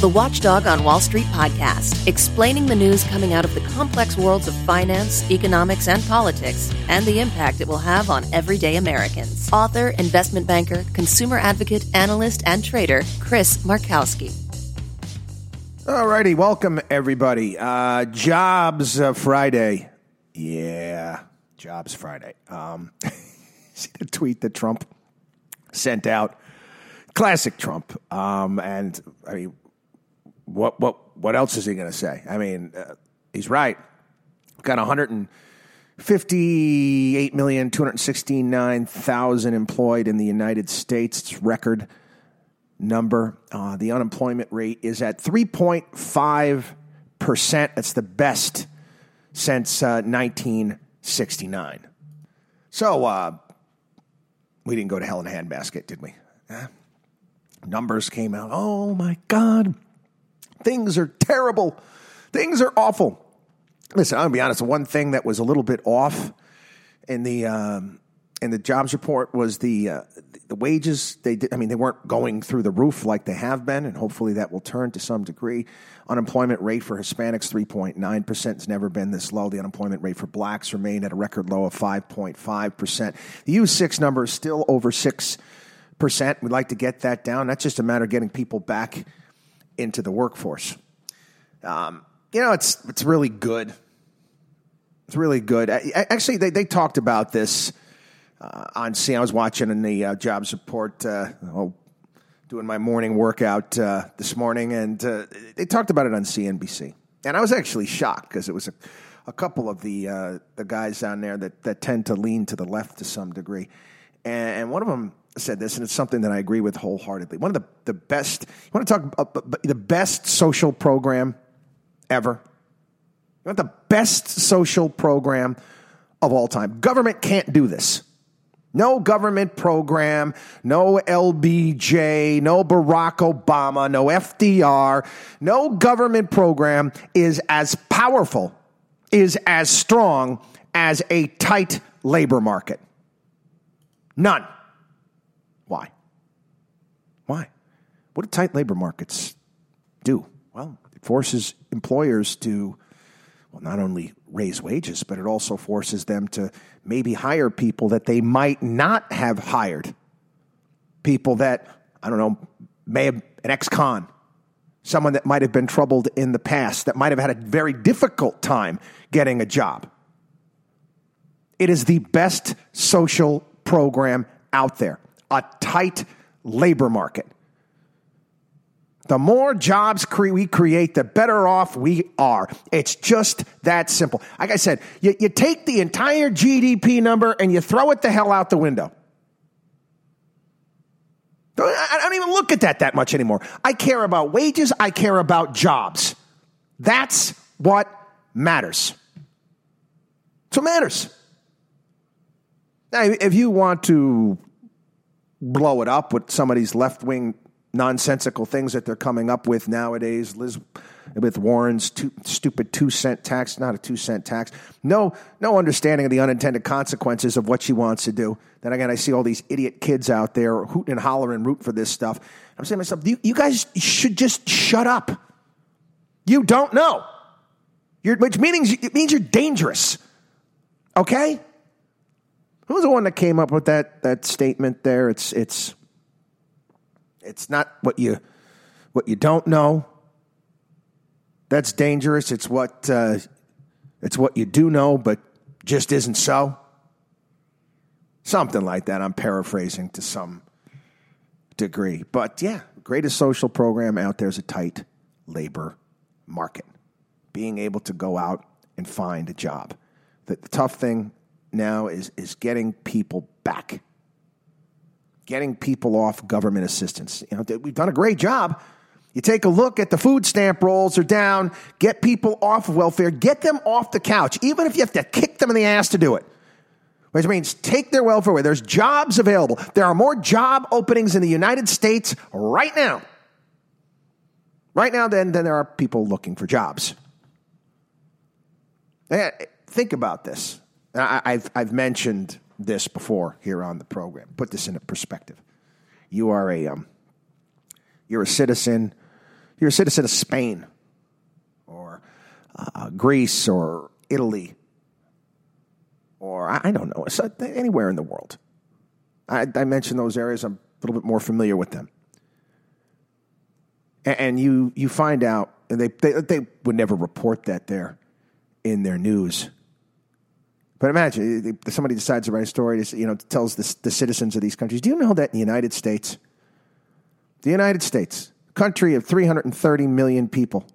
the Watchdog on Wall Street podcast, explaining the news coming out of the complex worlds of finance, economics, and politics, and the impact it will have on everyday Americans. Author, investment banker, consumer advocate, analyst, and trader Chris Markowski. All righty, welcome everybody. Uh, Jobs uh, Friday. Yeah, Jobs Friday. Um, see the tweet that Trump sent out? Classic Trump. Um, and I mean, what what what else is he going to say? I mean, uh, he's right. We've got 158 million 269 thousand employed in the United States. It's record number. Uh, the unemployment rate is at 3.5 percent. That's the best since uh, 1969. So uh, we didn't go to hell in a handbasket, did we? numbers came out. Oh my God, things are terrible. Things are awful. Listen, I'm gonna be honest. The one thing that was a little bit off in the um, in the jobs report was the uh, the wages. They did, I mean, they weren't going through the roof like they have been, and hopefully that will turn to some degree. Unemployment rate for Hispanics three point nine percent has never been this low. The unemployment rate for blacks remained at a record low of five point five percent. The U six number is still over six percent. We'd like to get that down. That's just a matter of getting people back into the workforce. Um, you know, it's it's really good. It's really good. Actually, they they talked about this uh, on C. I was watching in the uh, jobs report. Uh, oh, doing my morning workout uh, this morning, and uh, they talked about it on CNBC. And I was actually shocked because it was a, a couple of the uh, the guys down there that that tend to lean to the left to some degree, and, and one of them said this, and it's something that I agree with wholeheartedly. One of the, the best, you want to talk about the best social program ever? You want the best social program of all time? Government can't do this. No government program, no LBJ, no Barack Obama, no FDR, no government program is as powerful, is as strong as a tight labor market. None. Why? What do tight labor markets do? Well, it forces employers to, well, not only raise wages, but it also forces them to maybe hire people that they might not have hired. People that, I don't know, may have an ex con, someone that might have been troubled in the past, that might have had a very difficult time getting a job. It is the best social program out there a tight labor market. The more jobs cre- we create, the better off we are. It's just that simple. Like I said, you, you take the entire GDP number and you throw it the hell out the window. I don't even look at that that much anymore. I care about wages, I care about jobs. That's what matters. That's what matters. Now, if you want to blow it up with some of these left wing nonsensical things that they're coming up with nowadays. Liz with Warren's two, stupid two cent tax, not a two cent tax. No, no understanding of the unintended consequences of what she wants to do. Then again, I see all these idiot kids out there hooting and hollering, root for this stuff. I'm saying to myself, you, you guys should just shut up. You don't know, you're, which means it means you're dangerous. Okay. Who was the one that came up with that that statement there? It's it's it's not what you what you don't know. That's dangerous. It's what uh, it's what you do know, but just isn't so. Something like that. I'm paraphrasing to some degree, but yeah, greatest social program out there is a tight labor market. Being able to go out and find a job. The, the tough thing now is, is getting people back, getting people off government assistance. You know, we've done a great job. You take a look at the food stamp rolls are down, get people off of welfare, get them off the couch, even if you have to kick them in the ass to do it. Which means take their welfare away. There's jobs available. There are more job openings in the United States right now. Right now, than, than there are people looking for jobs. Think about this. I, I've, I've mentioned this before here on the program. Put this into perspective. You are a um, you're a citizen. you're a citizen of Spain or uh, Greece or Italy or I, I don't know, anywhere in the world. I, I mentioned those areas. I'm a little bit more familiar with them. And, and you you find out, and they, they they would never report that there in their news. But imagine somebody decides to write a story, you know, tells the, the citizens of these countries. Do you know that in the United States, the United States, country of 330 million people,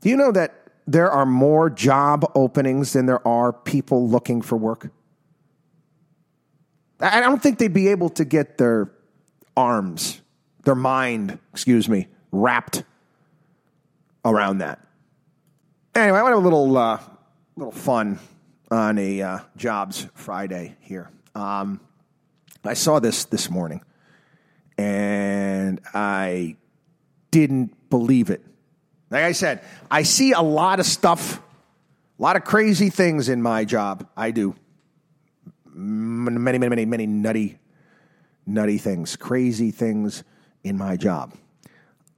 do you know that there are more job openings than there are people looking for work? I don't think they'd be able to get their arms, their mind, excuse me, wrapped around that. Anyway, I want a little uh, little fun on a uh, Jobs Friday here. Um, I saw this this morning, and I didn't believe it. Like I said, I see a lot of stuff, a lot of crazy things in my job. I do many, many, many, many nutty, nutty things, crazy things in my job.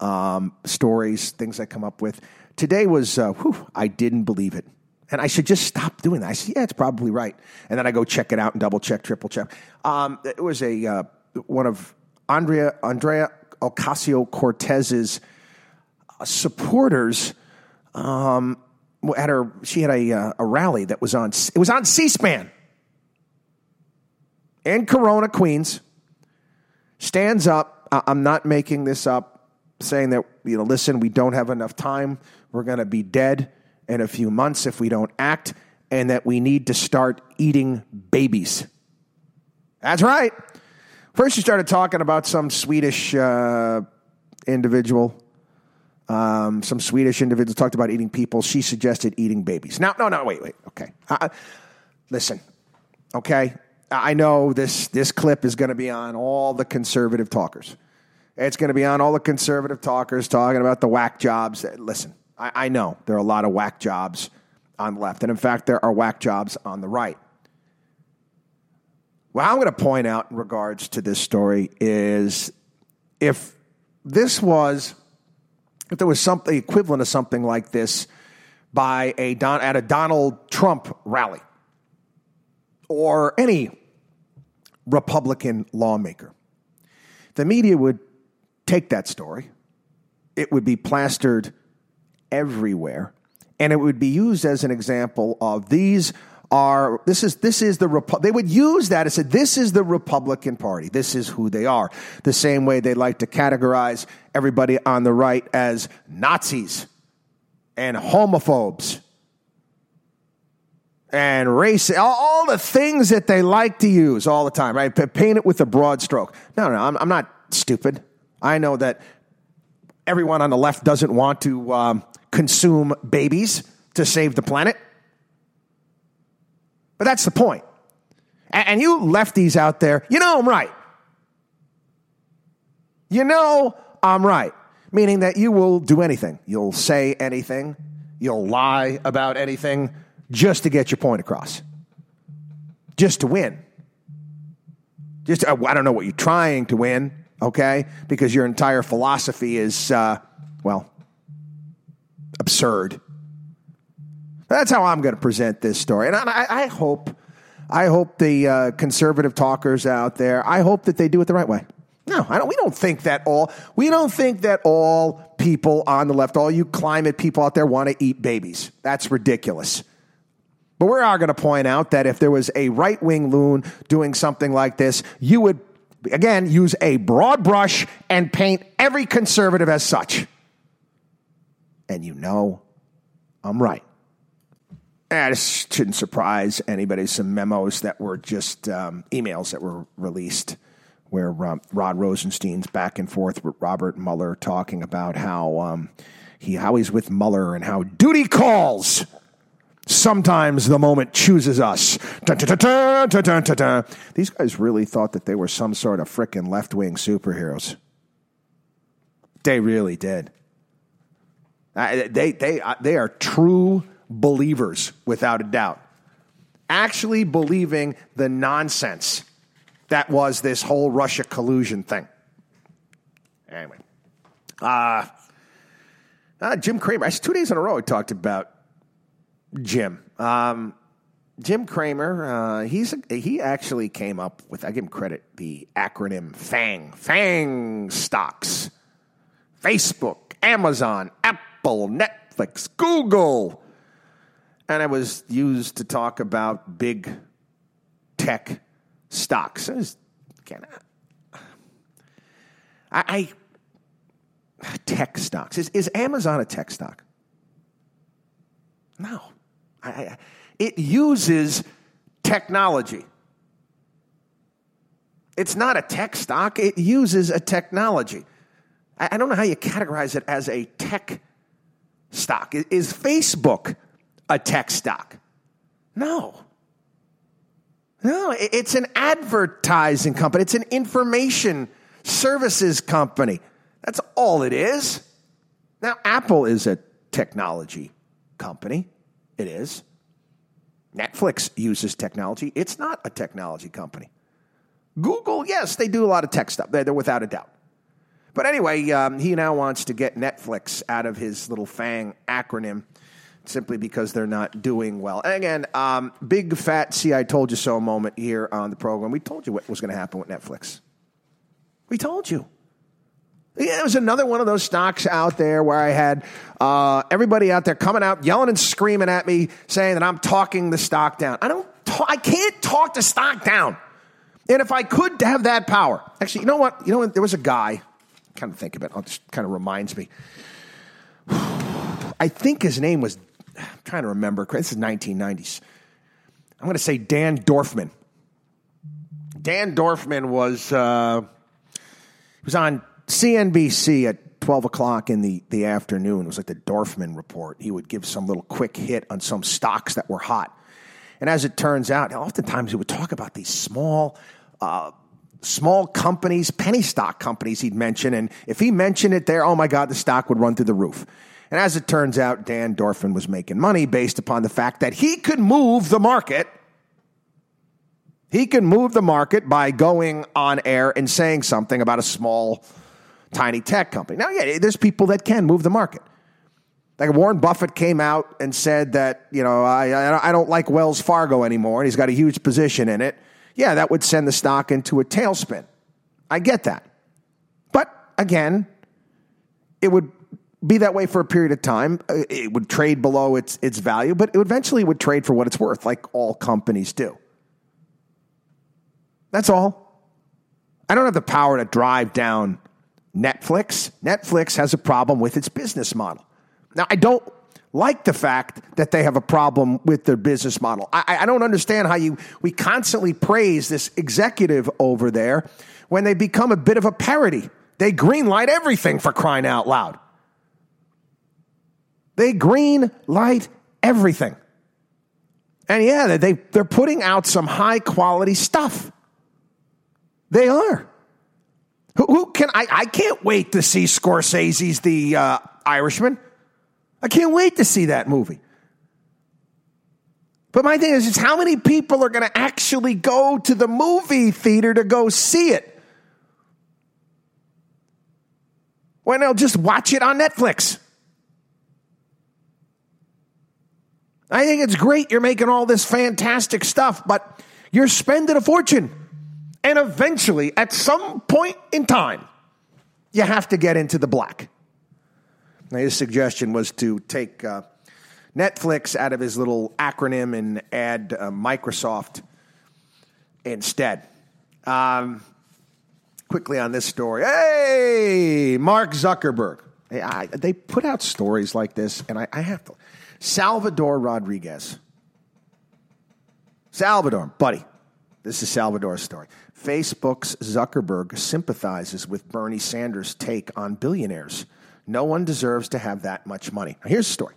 Um, stories, things I come up with. Today was, uh, whew, I didn't believe it. And I should just stop doing that. I said, yeah, it's probably right. And then I go check it out and double check, triple check. Um, it was a uh, one of Andrea Andrea Ocasio Cortez's uh, supporters. Um, at her, she had a uh, a rally that was on. It was on C-SPAN in Corona, Queens. Stands up. I'm not making this up, saying that you know, listen, we don't have enough time. We're going to be dead in a few months if we don't act, and that we need to start eating babies. That's right. First, you started talking about some Swedish uh, individual. Um, some Swedish individual talked about eating people. She suggested eating babies. Now, no, no, wait, wait. Okay. Uh, listen, okay. I know this, this clip is going to be on all the conservative talkers. It's going to be on all the conservative talkers talking about the whack jobs. Listen, I, I know there are a lot of whack jobs on the left. And in fact, there are whack jobs on the right. What I'm going to point out in regards to this story is if this was, if there was something equivalent of something like this by a Don, at a Donald Trump rally or any Republican lawmaker, the media would take that story, it would be plastered everywhere. And it would be used as an example of these are this is this is the Repu- they would use that and said this is the Republican Party. This is who they are. The same way they like to categorize everybody on the right as Nazis and homophobes and race, all, all, the things that they like to use all the time, right? Paint it with a broad stroke. No, no, I'm, I'm not stupid. I know that everyone on the left doesn't want to um, consume babies to save the planet. But that's the point. And, you lefties out there, you know I'm right. You know I'm right. Meaning that you will do anything. You'll say anything. You'll lie about anything just to get your point across, just to win. Just, I don't know what you're trying to win okay? Because your entire philosophy is, uh, well, absurd. That's how I'm going to present this story. And I, I hope, I hope the uh, conservative talkers out there, I hope that they do it the right way. No, I don't, we don't think that all, we don't think that all people on the left, all you climate people out there want to eat babies. That's ridiculous. But we are going to point out that if there was a right wing loon doing something like this, you would again, use a broad brush and paint every conservative as such. And you know, I'm right. And shouldn't surprise anybody. Some memos that were just um, emails that were released where um, Rod Rosenstein's back and forth with Robert Mueller talking about how um, he how he's with Mueller and how duty calls Sometimes the moment chooses us. Dun, dun, dun, These guys really thought that they were some sort of frickin' left wing superheroes. They really did. Uh, they, they, uh, they are true believers, without a doubt. Actually believing the nonsense that was this whole Russia collusion thing. Anyway, uh, Uh, Jim Cramer. Actually, two days in a row, I talked about Jim. Um, Jim Cramer. Uh, he's a, he actually came up with. I give him credit. The acronym FANG. FANG stocks. Facebook, Amazon, Apple, Netflix, Google, and it was used to talk about big tech stocks. I, was, again, I, I tech stocks. Is, is Amazon a tech stock? No. I, I, it uses technology. It's not a tech stock, it uses a technology. I, I don't know how you categorize it as a tech stock. Is, Facebook a tech stock? No. No, it's an advertising company. It's an information services company. That's all it is. Now, Apple is a technology company. It is. Netflix uses technology. It's not a technology company. Google, yes, they do a lot of tech stuff. They're without a doubt. But anyway, um, he now wants to get Netflix out of his little FANG acronym simply because they're not doing well. And again, um, big fat see I told you so moment here on the program. We told you what was going to happen with Netflix. We told you. Yeah, it was another one of those stocks out there where I had uh, everybody out there coming out, yelling and screaming at me, saying that I'm talking the stock down. I don't. I can't talk the stock down. And if I could have that power, actually, you know what? You know, what? there was a guy. Kind of think of it. It just kind of reminds me. I think his name was I'm trying to remember. This is 1990s. I'm going to say Dan Dorfman. Dan Dorfman was uh, was on CNBC at 12 o'clock in the, the afternoon. It was like the Dorfman report. He would give some little quick hit on some stocks that were hot. And as it turns out, oftentimes he would talk about these small, uh, small companies, penny stock companies he'd mention. And if he mentioned it there, oh my God, the stock would run through the roof. And as it turns out, Dan Dorfman was making money based upon the fact that he could move the market. He can move the market by going on air and saying something about a small, tiny tech company. Now, yeah, there's people that can move the market. Like Warren Buffett came out and said that, you know, I, I don't like Wells Fargo anymore, and he's got a huge position in it. Yeah, that would send the stock into a tailspin. I get that. But again, it would be that way for a period of time. Uh, it would trade below its its value, but it eventually would trade for what it's worth, like all companies do. That's all. I don't have the power to drive down Netflix. Netflix has a problem with its business model. Now, I don't like the fact that they have a problem with their business model. I, I don't understand how you we constantly praise this executive over there when they become a bit of a parody. They greenlight everything for crying out loud. They green light everything. And yeah, they, they're putting out some high quality stuff. They are. Who, who can I? I can't wait to see Scorsese's The uh, Irishman. I can't wait to see that movie. But my thing is, is how many people are going to actually go to the movie theater to go see it? When they'll just watch it on Netflix. I think it's great you're making all this fantastic stuff, but you're spending a fortune. And eventually, at some point in time, you have to get into the black. Now, his suggestion was to take uh, Netflix out of his little acronym and add uh, Microsoft instead. Um, quickly on this story. Hey, Mark Zuckerberg. Hey, I, they put out stories like this, and I, I have to. Salvador Rodriguez. Salvador, buddy. This is Salvador's story. Facebook's Zuckerberg sympathizes with Bernie Sanders' take on billionaires. No one deserves to have that much money. Now, here's the story.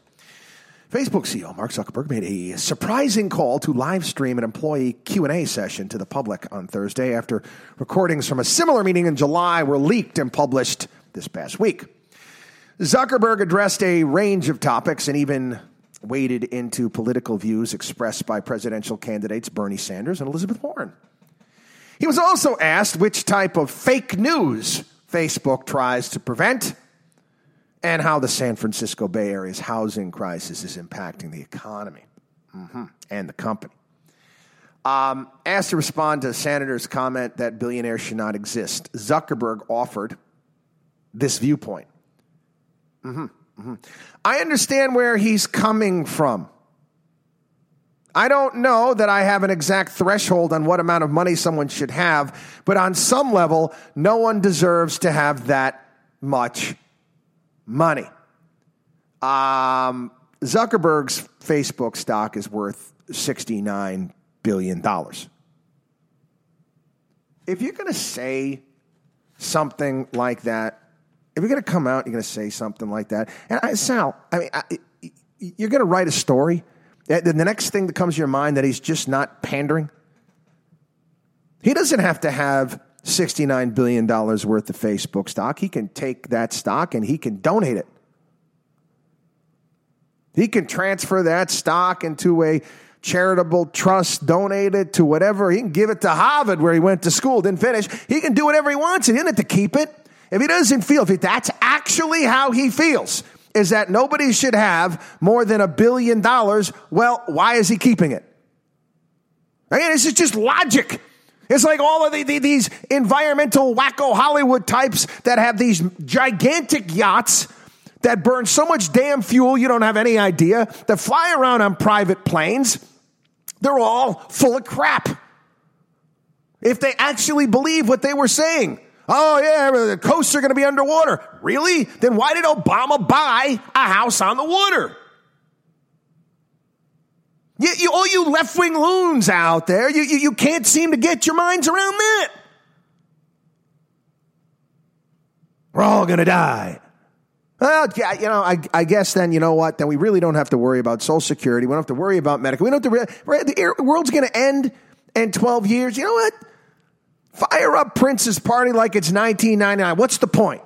Facebook CEO Mark Zuckerberg made a surprising call to live stream an employee Q&A session to the public on Thursday after recordings from a similar meeting in July were leaked and published this past week. Zuckerberg addressed a range of topics and even waded into political views expressed by presidential candidates Bernie Sanders and Elizabeth Warren. He was also asked which type of fake news Facebook tries to prevent and how the San Francisco Bay Area's housing crisis is impacting the economy mm-hmm. and the company. Um, asked to respond to Senator's comment that billionaires should not exist, Zuckerberg offered this viewpoint. Mm-hmm, mm-hmm. I understand where he's coming from. I don't know that I have an exact threshold on what amount of money someone should have, but on some level, no one deserves to have that much money. Um, Zuckerberg's Facebook stock is worth $69 billion. If you're going to say something like that, if you're going to come out, you're going to say something like that. And I, Sal, I mean, I, you're going to write a story. And the next thing that comes to your mind that he's just not pandering. He doesn't have to have $69 billion worth of Facebook stock. He can take that stock and he can donate it. He can transfer that stock into a charitable trust, donate it to whatever. He can give it to Harvard where he went to school, didn't finish. He can do whatever he wants. He didn't have to keep it. If he doesn't feel, if that's actually how he feels, is that nobody should have more than a billion dollars, well, why is he keeping it? Mean, this is just logic. It's like all of the, the, these environmental wacko Hollywood types that have these gigantic yachts that burn so much damn fuel you don't have any idea, that fly around on private planes. They're all full of crap. If they actually believe what they were saying. Oh, yeah, the coasts are going to be underwater. Really? Then why did Obama buy a house on the water? You, all you left wing loons out there, you, you, you can't seem to get your minds around that. We're all going to die. Well, yeah, you know, I, I, guess then, you know what? Then we really don't have to worry about Social Security. We don't have to worry about medical. We don't have to, the er, world's going to end in 12 years. You know what? Fire up Prince's party like it's 1999. What's the point?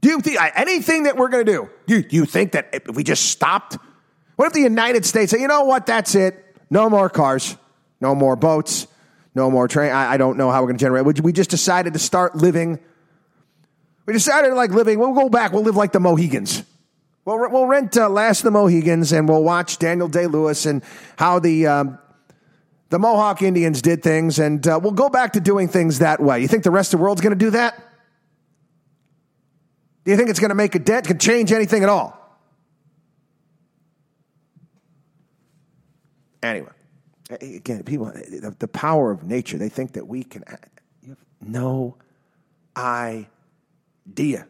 Do you think anything that we're going to do? Do you, you think that if we just stopped? What if the United States said, you know what? That's it. No more cars, no more boats, no more train. I, I don't know how we're going to generate. We just decided to start living we decided to like living, we'll go back, we'll live like the Mohicans. We'll, we'll rent uh, Last of the Mohicans and we'll watch Daniel Day Lewis and how the, um, the Mohawk Indians did things, and uh, we'll go back to doing things that way. You think the rest of the world's going to do that? Do you think it's going to make a dent, can change anything at all? Anyway, again, people, eh, the, the power of nature, they think that we can. Eh, you have no idea.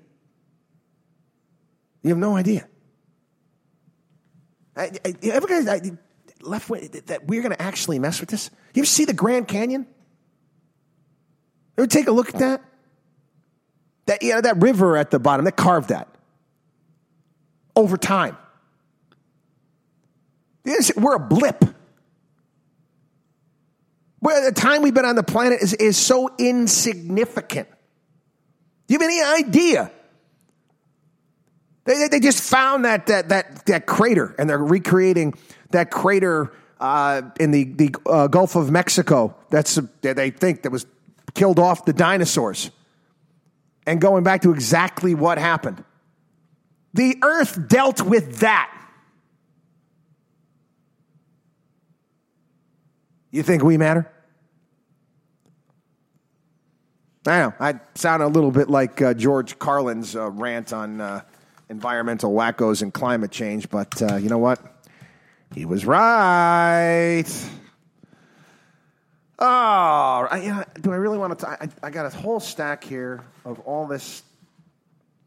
You have no idea. I, I, ever guys I, left that we're going to actually mess with this? You ever see the Grand Canyon? Ever take a look at that? That you know, that river at the bottom, that carved that over time. We're a blip. Where the time we've been on the planet is, is so insignificant. Do you have any idea? They, they just found that, that, that, that crater and they're recreating that crater uh, in the, the uh, Gulf of Mexico. That's they think that was killed off the dinosaurs. And going back to exactly what happened. The earth dealt with that. You think we matter? I know. I sound a little bit like uh, George Carlin's uh, rant on uh, environmental wackos and climate change, but uh, you know what? He was right. Oh, I, you know, do I really want to? I, I got a whole stack here of all this.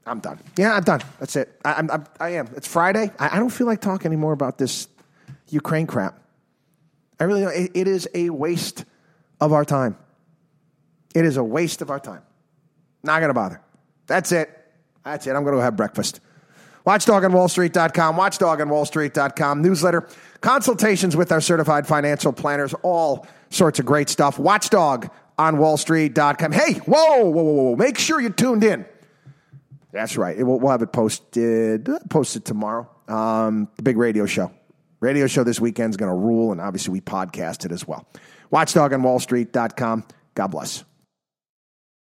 I'm done. Yeah, I'm done. That's it. I, I'm, I'm I am. It's Friday. I, I, don't feel like talking anymore about this Ukraine crap. I really don't. It, it is a waste of our time. It is a waste of our time. Not going to bother. That's it. That's it. I'm going to go have breakfast. WatchdogOnWallStreet.com, WatchdogOnWallStreet.com, newsletter, consultations with our certified financial planners, all sorts of great stuff. WatchdogOnWallStreet.com. Hey, whoa, whoa, whoa, whoa. Make sure you tuned in. That's right. We'll, we'll have it posted, posted tomorrow. Um, the big radio show. Radio show this weekend is going to rule, and obviously we podcast it as well. WatchdogOnWallStreet.com. God bless.